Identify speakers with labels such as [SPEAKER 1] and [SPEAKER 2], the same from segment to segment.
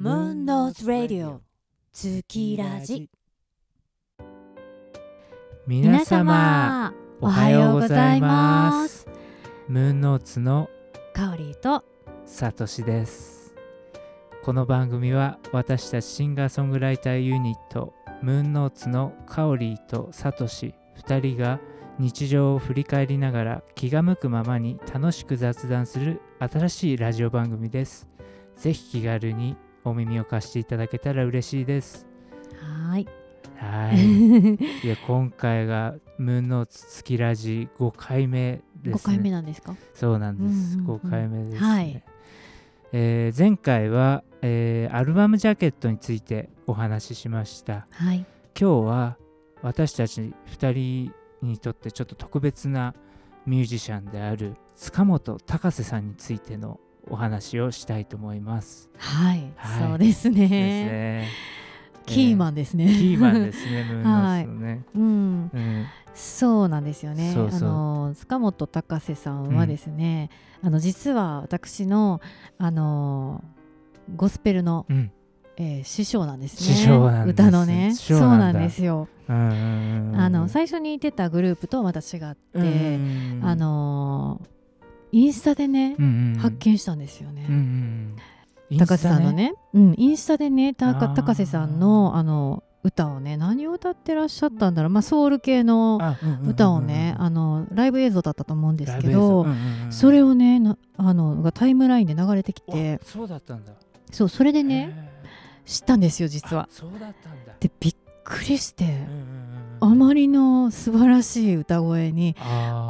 [SPEAKER 1] ムーンノーズラディオ月ラジ
[SPEAKER 2] 皆様おはようございます。ムーンノーツの
[SPEAKER 1] カオリーと
[SPEAKER 2] さとしです。この番組は私たちシンガーソングライターユニットムーンノーツのカオリーとサトシ2人が日常を振り返りながら気が向くままに楽しく雑談する新しいラジオ番組です。ぜひ気軽にお耳を貸していただけたら嬉しいです。
[SPEAKER 1] はーい。
[SPEAKER 2] はい。いや今回がムーンノーツ月ラジ5回目です、ね、
[SPEAKER 1] 5回目なんですか？
[SPEAKER 2] そうなんです、
[SPEAKER 1] うんうんうん。
[SPEAKER 2] 5回目ですね、
[SPEAKER 1] はい。
[SPEAKER 2] えー前回は、えーアルバムジャケットについてお話ししました。
[SPEAKER 1] はい。
[SPEAKER 2] 今日は私たち2人にとってちょっと特別なミュージシャンである塚本隆瀬さんについてのお話をしたいと思います。
[SPEAKER 1] はい、
[SPEAKER 2] はい。
[SPEAKER 1] そうですね。
[SPEAKER 2] ですね。
[SPEAKER 1] キーマンですね、
[SPEAKER 2] キーマンですね、ムーンノーツのね。
[SPEAKER 1] うん。
[SPEAKER 2] うん。
[SPEAKER 1] そうなんですよね。
[SPEAKER 2] そうそう。
[SPEAKER 1] あの塚本隆瀬さんはですね、あの実は私のあのゴスペルの、
[SPEAKER 2] うん。
[SPEAKER 1] えー師匠なんですね。
[SPEAKER 2] 師匠なんです。
[SPEAKER 1] 歌のね。そうなんですよ。
[SPEAKER 2] うんうんうん
[SPEAKER 1] あの最初にいてたグループとはまた違って、
[SPEAKER 2] うんうん。
[SPEAKER 1] あのインスタでね、
[SPEAKER 2] うんうん
[SPEAKER 1] 発見したんですよね。
[SPEAKER 2] うんうん
[SPEAKER 1] 高瀬さんのね、うん、インスタでね、高瀬さんのあの歌をね、何を歌ってらっしゃったんだろう、まあソウル系の
[SPEAKER 2] あうんうんうんうん。
[SPEAKER 1] 歌をね、あのライブ映像だったと思うんですけど、
[SPEAKER 2] うんうんうん
[SPEAKER 1] それをね、なあのがタイムラインで流れてきて
[SPEAKER 2] あ、そうだったんだ。
[SPEAKER 1] そうそれでね、
[SPEAKER 2] へ
[SPEAKER 1] 知ったんですよ
[SPEAKER 2] ー
[SPEAKER 1] 実は。
[SPEAKER 2] あ。そうだったんだ。
[SPEAKER 1] でびっくりして、
[SPEAKER 2] うんうんうん
[SPEAKER 1] あまりの素晴らしい歌声に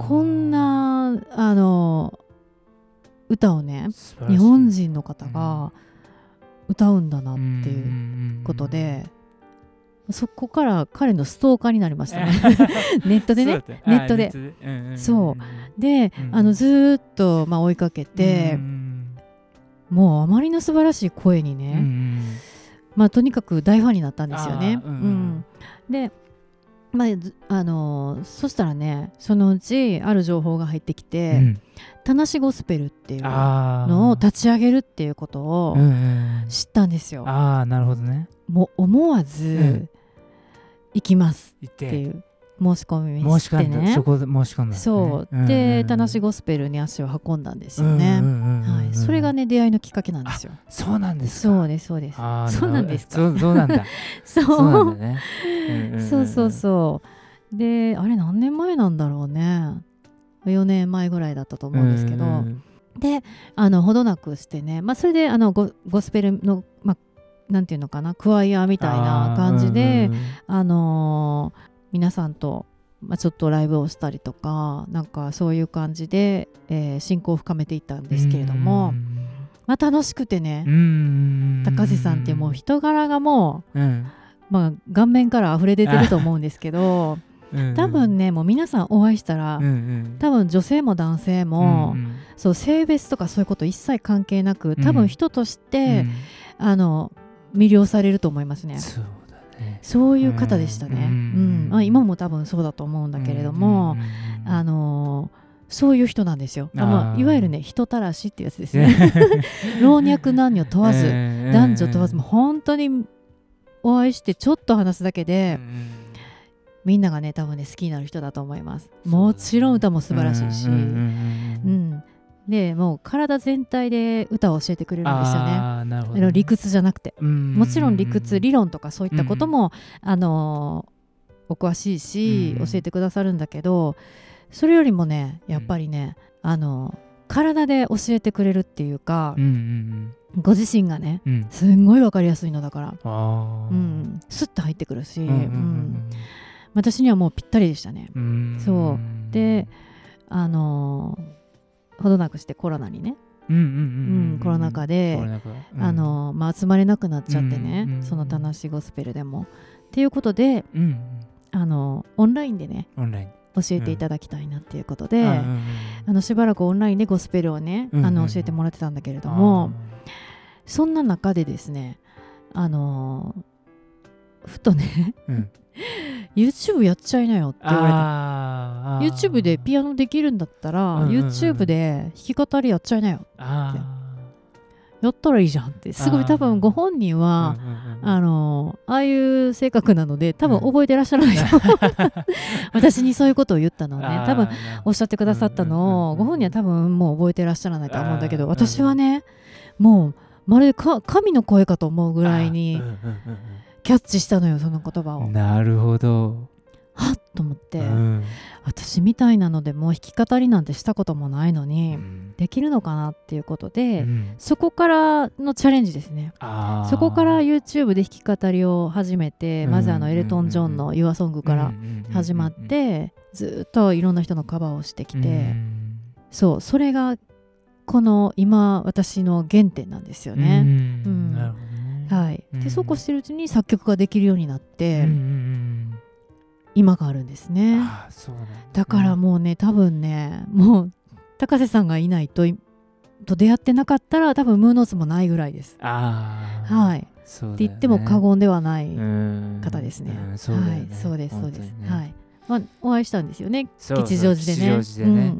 [SPEAKER 1] こんなあの歌をね日本人の方が歌うんだなっていう
[SPEAKER 2] う
[SPEAKER 1] ことで、そこから彼のストーカーになりましたね。ネットでね。ネットで。そう。で、
[SPEAKER 2] うん。
[SPEAKER 1] あのずーっと、まあ、追いかけて、
[SPEAKER 2] うん
[SPEAKER 1] もうあまりの素晴らしい声にね、まあ、とにかく大ファンになったんですよね。
[SPEAKER 2] うん。
[SPEAKER 1] で、まあずあのーそしたらねそのうちある情報が入ってき
[SPEAKER 2] う
[SPEAKER 1] て
[SPEAKER 2] ん「
[SPEAKER 1] たなしゴスペル」っていうのを立ち上げるっていうことを
[SPEAKER 2] うんうん
[SPEAKER 1] 知ったんですよ。
[SPEAKER 2] ああなるほどね。
[SPEAKER 1] もう思わ
[SPEAKER 2] うん。
[SPEAKER 1] ず行きます
[SPEAKER 2] っ
[SPEAKER 1] ていう申し込みし
[SPEAKER 2] 申し込んだ
[SPEAKER 1] てね
[SPEAKER 2] そこで申し込んだね。
[SPEAKER 1] そう、でたなしゴスペルに足を運んだんですよね、はい、それが
[SPEAKER 2] ね
[SPEAKER 1] ね出会いのきっかけなんですよ。
[SPEAKER 2] そうなんですか。
[SPEAKER 1] そうですそうです。
[SPEAKER 2] あー
[SPEAKER 1] そうなんですか。
[SPEAKER 2] そうそうなんだ。
[SPEAKER 1] そう。
[SPEAKER 2] そう
[SPEAKER 1] そうそうそう。であれ何年前なんだろうね。4年前ぐらいだったと思うんですけど、
[SPEAKER 2] うんうん
[SPEAKER 1] であのほどなくしてね、まあ、それであのゴゴスペルの、まあ、なんていうのかな。クワイアみたいな感じで、
[SPEAKER 2] うんうんうん。
[SPEAKER 1] あのー皆さんと、まあ、ちょっとライブをしたりとかなんかそういう感じで、えー親交を深めていったんですけれども、まあ、楽しくてね、
[SPEAKER 2] うん。うん
[SPEAKER 1] 高瀬さんってもう人柄がも
[SPEAKER 2] うん。
[SPEAKER 1] う、まあ、顔面から溢れ出てると思うんですけど
[SPEAKER 2] うん。
[SPEAKER 1] 多分ねもう皆さんお会いしたら、
[SPEAKER 2] うんうん。
[SPEAKER 1] 多分女性も男性も、
[SPEAKER 2] うんうん。
[SPEAKER 1] そう性別とかそういうこと一切関係なく多分人として、あの魅了されると思いますね。
[SPEAKER 2] そう
[SPEAKER 1] そういう方でしたね。
[SPEAKER 2] うん。
[SPEAKER 1] うん。まあ、今も多分そうだと思うんだけれども、あのーそういう人なんですよ。まあ、いわゆるね人たらしってやつですね。老若男女問わず、男女問わずもう本当にお会いしてちょっと話すだけで、みんながね多分ね好きになる人だと思います。もちろん歌も素晴らしいし、
[SPEAKER 2] うん
[SPEAKER 1] でもう体全体で歌を教えてくれるんですよね。
[SPEAKER 2] あーなるほど
[SPEAKER 1] あの理屈じゃなくて。も
[SPEAKER 2] も
[SPEAKER 1] ちろん理屈理論とかそういったことも、あのお詳しいし、
[SPEAKER 2] うん
[SPEAKER 1] 教えてくださるんだけどそれよりもねやっぱりね、あの体で教えてくれるっていうか
[SPEAKER 2] うん、うん
[SPEAKER 1] ご自身がね
[SPEAKER 2] うん。うん
[SPEAKER 1] すんごい分かりやすいのだから、うん、スッと入ってくるし、
[SPEAKER 2] うんうん
[SPEAKER 1] うん私にはもうぴったりでしたね。
[SPEAKER 2] うんうん。
[SPEAKER 1] そう。であのほどなくしてコロナにね、コロナ禍で
[SPEAKER 2] コロナ禍。うん。
[SPEAKER 1] あのまあ、集まれなくなっちゃってね、
[SPEAKER 2] うんうんうん
[SPEAKER 1] その「たなしゴスペル」でも。っていうことで
[SPEAKER 2] うんうん。
[SPEAKER 1] あのオンラインでね教えていただきたいなっていうことで、しばらくオンラインでゴスペルをね、
[SPEAKER 2] うんうん
[SPEAKER 1] あの教えてもらってたんだけれども、そんな中でですねあのふとね YouTube やっちゃいなよって言われた
[SPEAKER 2] あー
[SPEAKER 1] YouTube でピアノできるんだったら、
[SPEAKER 2] うんうんうん。
[SPEAKER 1] YouTube で弾き語りやっちゃいなよ
[SPEAKER 2] あ
[SPEAKER 1] やったらいいじゃんって。すごい多分ご本人は、あのああいう性格なので多分覚えてらっしゃらないと思う、私にそういうことを言ったのをね多分おっしゃってくださったのをご本人は多分もう覚えてらっしゃらないと思うんだけど私はねもうまるで神の声かと思うぐらいにキャッチしたのよその言葉を。
[SPEAKER 2] なるほど。
[SPEAKER 1] はっと思って、うん、私みたいなのでもう弾き語りなんてしたこともないのに、うん、できるのかなっていうことで、うん、そこからのチャレンジですね。そこから YouTube で弾き語りを始めて、まずあのエルトン・ジョンの「YourSong」から始まって、ずっといろんな人のカバーをしてきて、そうそれがこの今私の原点なんですよね。うんはい、でそうこうしてるうちに作曲ができるようになって、今があるんですね。だ。からもうね多分ねもう高瀬さんがいないとと出会ってなかったら多分ムーノーツもないぐらいです。はい、って言っても過言ではない方ですね。はい、そうですそうです。はい。まあお会いしたんですよね。吉祥寺
[SPEAKER 2] でね。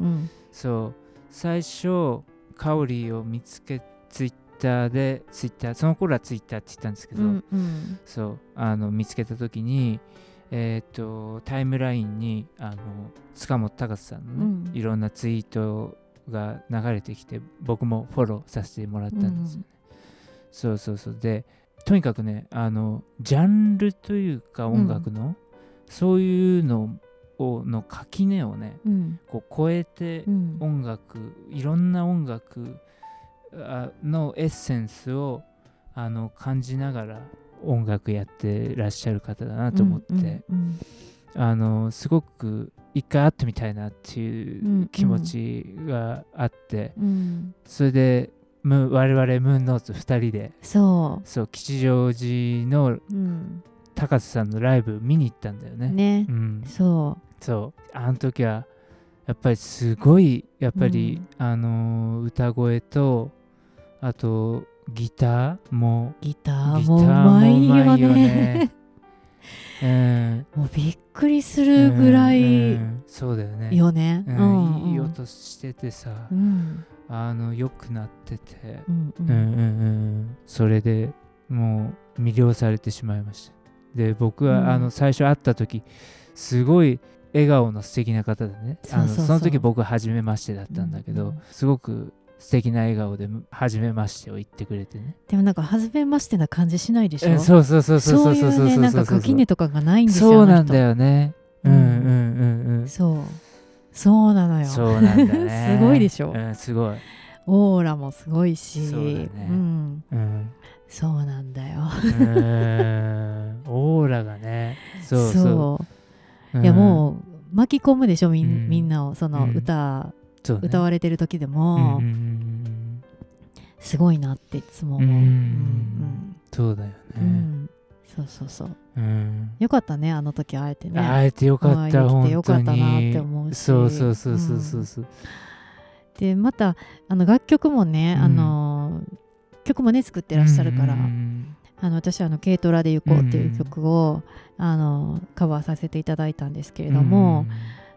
[SPEAKER 2] そう。最初カオリーを見つけツイッターでツイッターその頃はツイッターって言ったんですけど、そうあの見つけた時にえーと、タイムラインにあの塚本隆さんのね、うん、いろんなツイートが流れてきて僕もフォローさせてもらったんですよね、うん、そうそうそう。でとにかくねあのジャンルというか音楽の、うん、そういうのをの垣根をね、こう超えて音楽、いろんな音楽のエッセンスをあの感じながら音楽やってらっしゃる方だなと思って、うんうんうん、あのすごく一回会ってみたいなっていう気持ちがあって、うんうん、それで我々ムーンノーツ2人で
[SPEAKER 1] そう。
[SPEAKER 2] そう吉祥寺の高瀬さんのライブ見に行ったんだよね。
[SPEAKER 1] ね、うん、そう。
[SPEAKER 2] そう。あの時はやっぱりすごいやっぱり、うん、あの歌声とあとギターも
[SPEAKER 1] ギターもうまいよね。う ん、もうびっくりするぐらい、うんうん、
[SPEAKER 2] そうだよね。
[SPEAKER 1] よね、
[SPEAKER 2] うん、いい音しててさ、うん、あの良くなってて、うんうん。うんうん、それでもう魅了されてしまいました。で僕は、あの最初会った時すごい笑顔の素敵な方でね。あのその時僕初めましてだったんだけど、すごく素敵な笑顔で初めましてを言ってくれてね。
[SPEAKER 1] でもなんか初めましてな感じしないでしょ、
[SPEAKER 2] そうそうそうそう
[SPEAKER 1] そうそうそうなんか垣根とかがないんです
[SPEAKER 2] よそうなんだよね。うんうんうんうん。
[SPEAKER 1] そう。そうなのよ。
[SPEAKER 2] そうなんだね。
[SPEAKER 1] すごいでしょ、
[SPEAKER 2] うん、すごい。
[SPEAKER 1] オーラもすごいし。
[SPEAKER 2] そうだね、うん、うん、
[SPEAKER 1] そうなんだよ。
[SPEAKER 2] オーラがね。そうそう、
[SPEAKER 1] いやもう巻き込むでしょみん,、なをその歌、ね、歌われてる時でも、すごいなっていつも思う。うん。うん、
[SPEAKER 2] そうだよね、うん、
[SPEAKER 1] そうそうそう、うん、よかったねあの時会えてね。
[SPEAKER 2] 会えてよかった本当に。
[SPEAKER 1] よかったなって思うし。
[SPEAKER 2] そうそうそうそうそう。そう、
[SPEAKER 1] でまたあの楽曲もね、あの曲もね作ってらっしゃるから、あの私はあの「軽トラで行こう」っていう曲を、あのカバーさせていただいたんですけれども、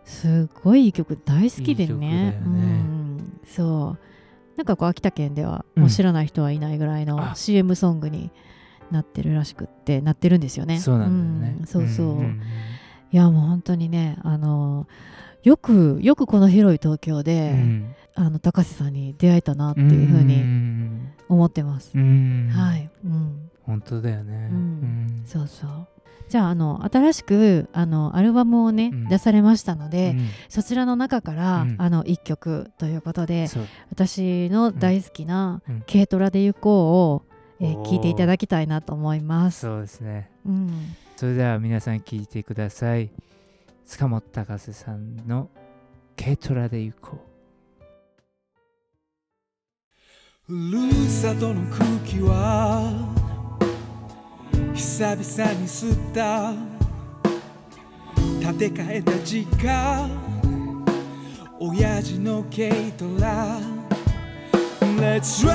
[SPEAKER 1] すごいいい曲大好きでね、ね、うん、そうなんかこう秋田県ではもう知らない人はいないぐらいの CM ソングになってるらしくってなってるんですよね。
[SPEAKER 2] そうなんだよね、
[SPEAKER 1] うん、そうそう、うんうん、いやもう本当にねあのよくよくこの広い東京で、うん、あの高瀬さんに出会えたなっていうふうに思ってます。はい、うん、
[SPEAKER 2] 本当だよね、
[SPEAKER 1] うん、そうそうじゃああの新しくあのアルバムをね、うん、出されましたので、うん、そちらの中から、うん、あの1曲ということで私の大好きな「軽トラで行こうを」えー、聞いていただきたいなと思います。
[SPEAKER 2] そうですね、うん、それでは皆さん聞いてください。塚本隆瀬さんの「軽トラで行こう」ふるさとの空気は久々に吸った。建て替えた時間。親父の軽トラ。Let's drive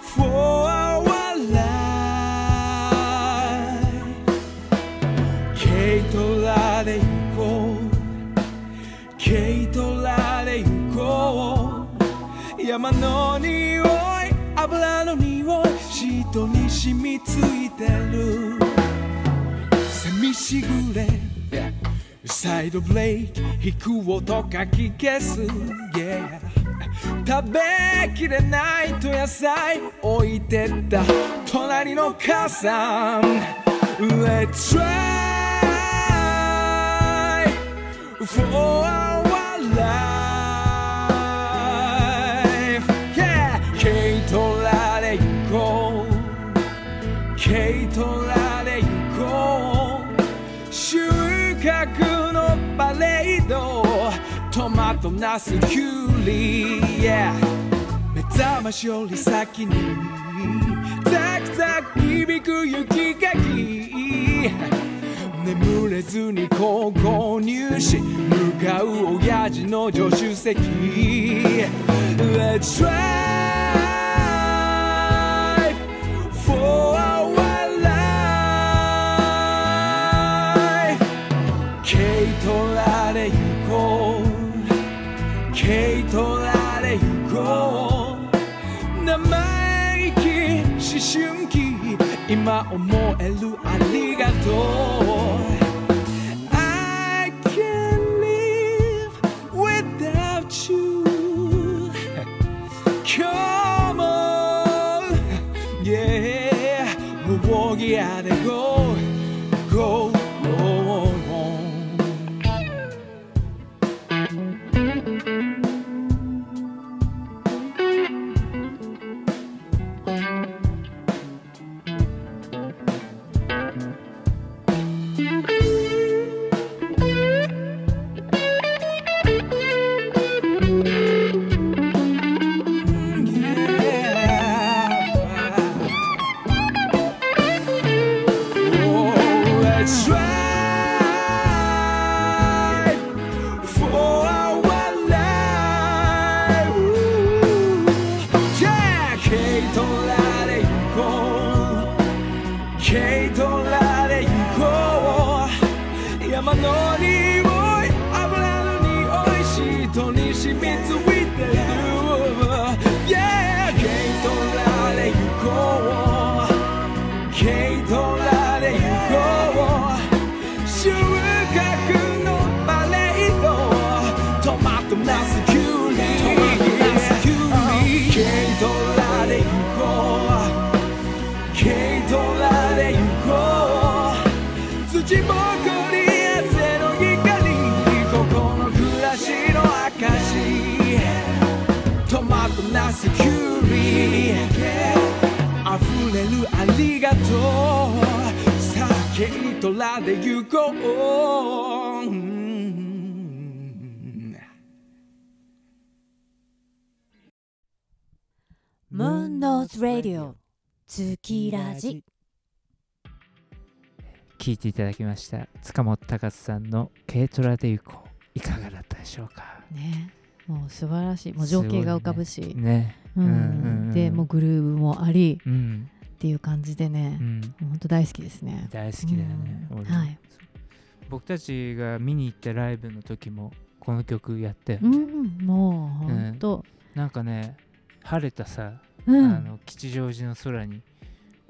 [SPEAKER 2] for our life. 軽トラで行こう。軽トラで行こう。
[SPEAKER 3] の匂い油の匂いシートに染みついてる。セミしぐれサイドブレーキ引く音かき消す、yeah、食べきれないと野菜置いてった隣の母さん。Let's try for our life となすキュウリ、yeah、目覚ましより先に。ザクザク響く雪かき。眠れずに高校入試向かう親父の助手席。Let's try 今思えるありがとう I can't live without you Come on Yeah もうぎやで Go Go 山の匂い油の匂いシートに染みついがとう。さあ軽トラで行こう。
[SPEAKER 1] ムーンノーズ・ラディオ月ラジ
[SPEAKER 2] 聞いていただきました。塚本隆さんの軽トラで行こう。いかがだったでしょうか？
[SPEAKER 1] ね。もう素晴らしい。もう情景が浮かぶし、
[SPEAKER 2] ね。
[SPEAKER 1] うん。
[SPEAKER 2] うんうんうん。
[SPEAKER 1] でもうグルーブもあり。
[SPEAKER 2] うん
[SPEAKER 1] っていう感じでね
[SPEAKER 2] う、ん。
[SPEAKER 1] 本当大好きですね。
[SPEAKER 2] 大好きだよね、
[SPEAKER 1] うん。はい。
[SPEAKER 2] 僕たちが見に行ったライブの時もこの曲やったよね、
[SPEAKER 1] うん。もう本当。
[SPEAKER 2] なんかね晴れたさ、
[SPEAKER 1] うん、
[SPEAKER 2] あの吉祥寺の空に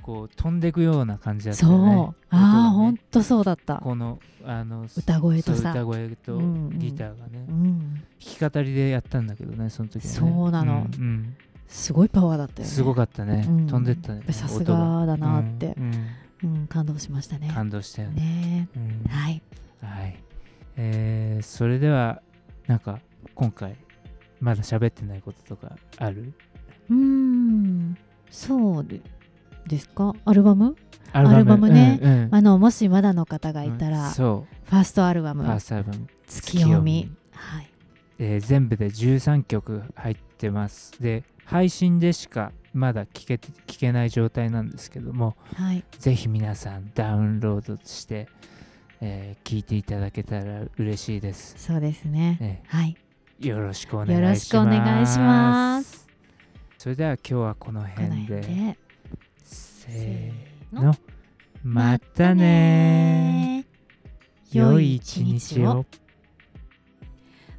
[SPEAKER 2] こう飛んでくような感じだったよね。
[SPEAKER 1] そう。ああ本当そうだった。
[SPEAKER 2] このあの
[SPEAKER 1] 歌声とさ。
[SPEAKER 2] 歌声と
[SPEAKER 1] うんうん。
[SPEAKER 2] ギターがね、
[SPEAKER 1] うん。
[SPEAKER 2] 弾き語りでやったんだけどねその時はね。
[SPEAKER 1] そうなの。
[SPEAKER 2] うんうん
[SPEAKER 1] すごいパワーだったよね。
[SPEAKER 2] すごかったね、
[SPEAKER 1] うん。
[SPEAKER 2] 飛んでったね。
[SPEAKER 1] さす
[SPEAKER 2] 音が
[SPEAKER 1] がだなって。
[SPEAKER 2] う、ん。
[SPEAKER 1] うん。感動しました
[SPEAKER 2] うん
[SPEAKER 1] ね。
[SPEAKER 2] 感動したよね。
[SPEAKER 1] ね。
[SPEAKER 2] うん。
[SPEAKER 1] はい。
[SPEAKER 2] はい。えーそれではなんか今回まだ喋ってないこととかある？
[SPEAKER 1] うーん。そうでですか？アルバム？
[SPEAKER 2] ア
[SPEAKER 1] ルバム。ね。
[SPEAKER 2] うんうん。
[SPEAKER 1] あのもしまだの方がいたら、
[SPEAKER 2] うん。そ
[SPEAKER 1] ファーストアルバ
[SPEAKER 2] う
[SPEAKER 1] ム
[SPEAKER 2] ファーストアルバム「
[SPEAKER 1] 月読み」はい。
[SPEAKER 2] えー全部で13曲入ってます。で配信でしかまだ聴けて聞けない状態なんですけども
[SPEAKER 1] はい。
[SPEAKER 2] ぜひ皆さんダウンロードして、えー聞いていただけたら嬉しいです、
[SPEAKER 1] そうですね。
[SPEAKER 2] え
[SPEAKER 1] はい。
[SPEAKER 2] ーよろしくお願いします。
[SPEAKER 1] よろしくお願いします。
[SPEAKER 2] それでは今日はこの辺で。
[SPEAKER 1] 辺で。
[SPEAKER 2] せ
[SPEAKER 1] せ
[SPEAKER 2] ーの。またね
[SPEAKER 1] ー。
[SPEAKER 2] 良い一日を。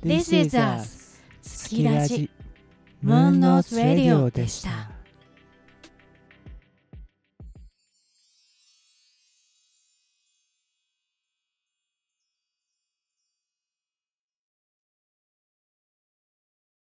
[SPEAKER 1] This is us 月ラジムーンノース・レディオでした。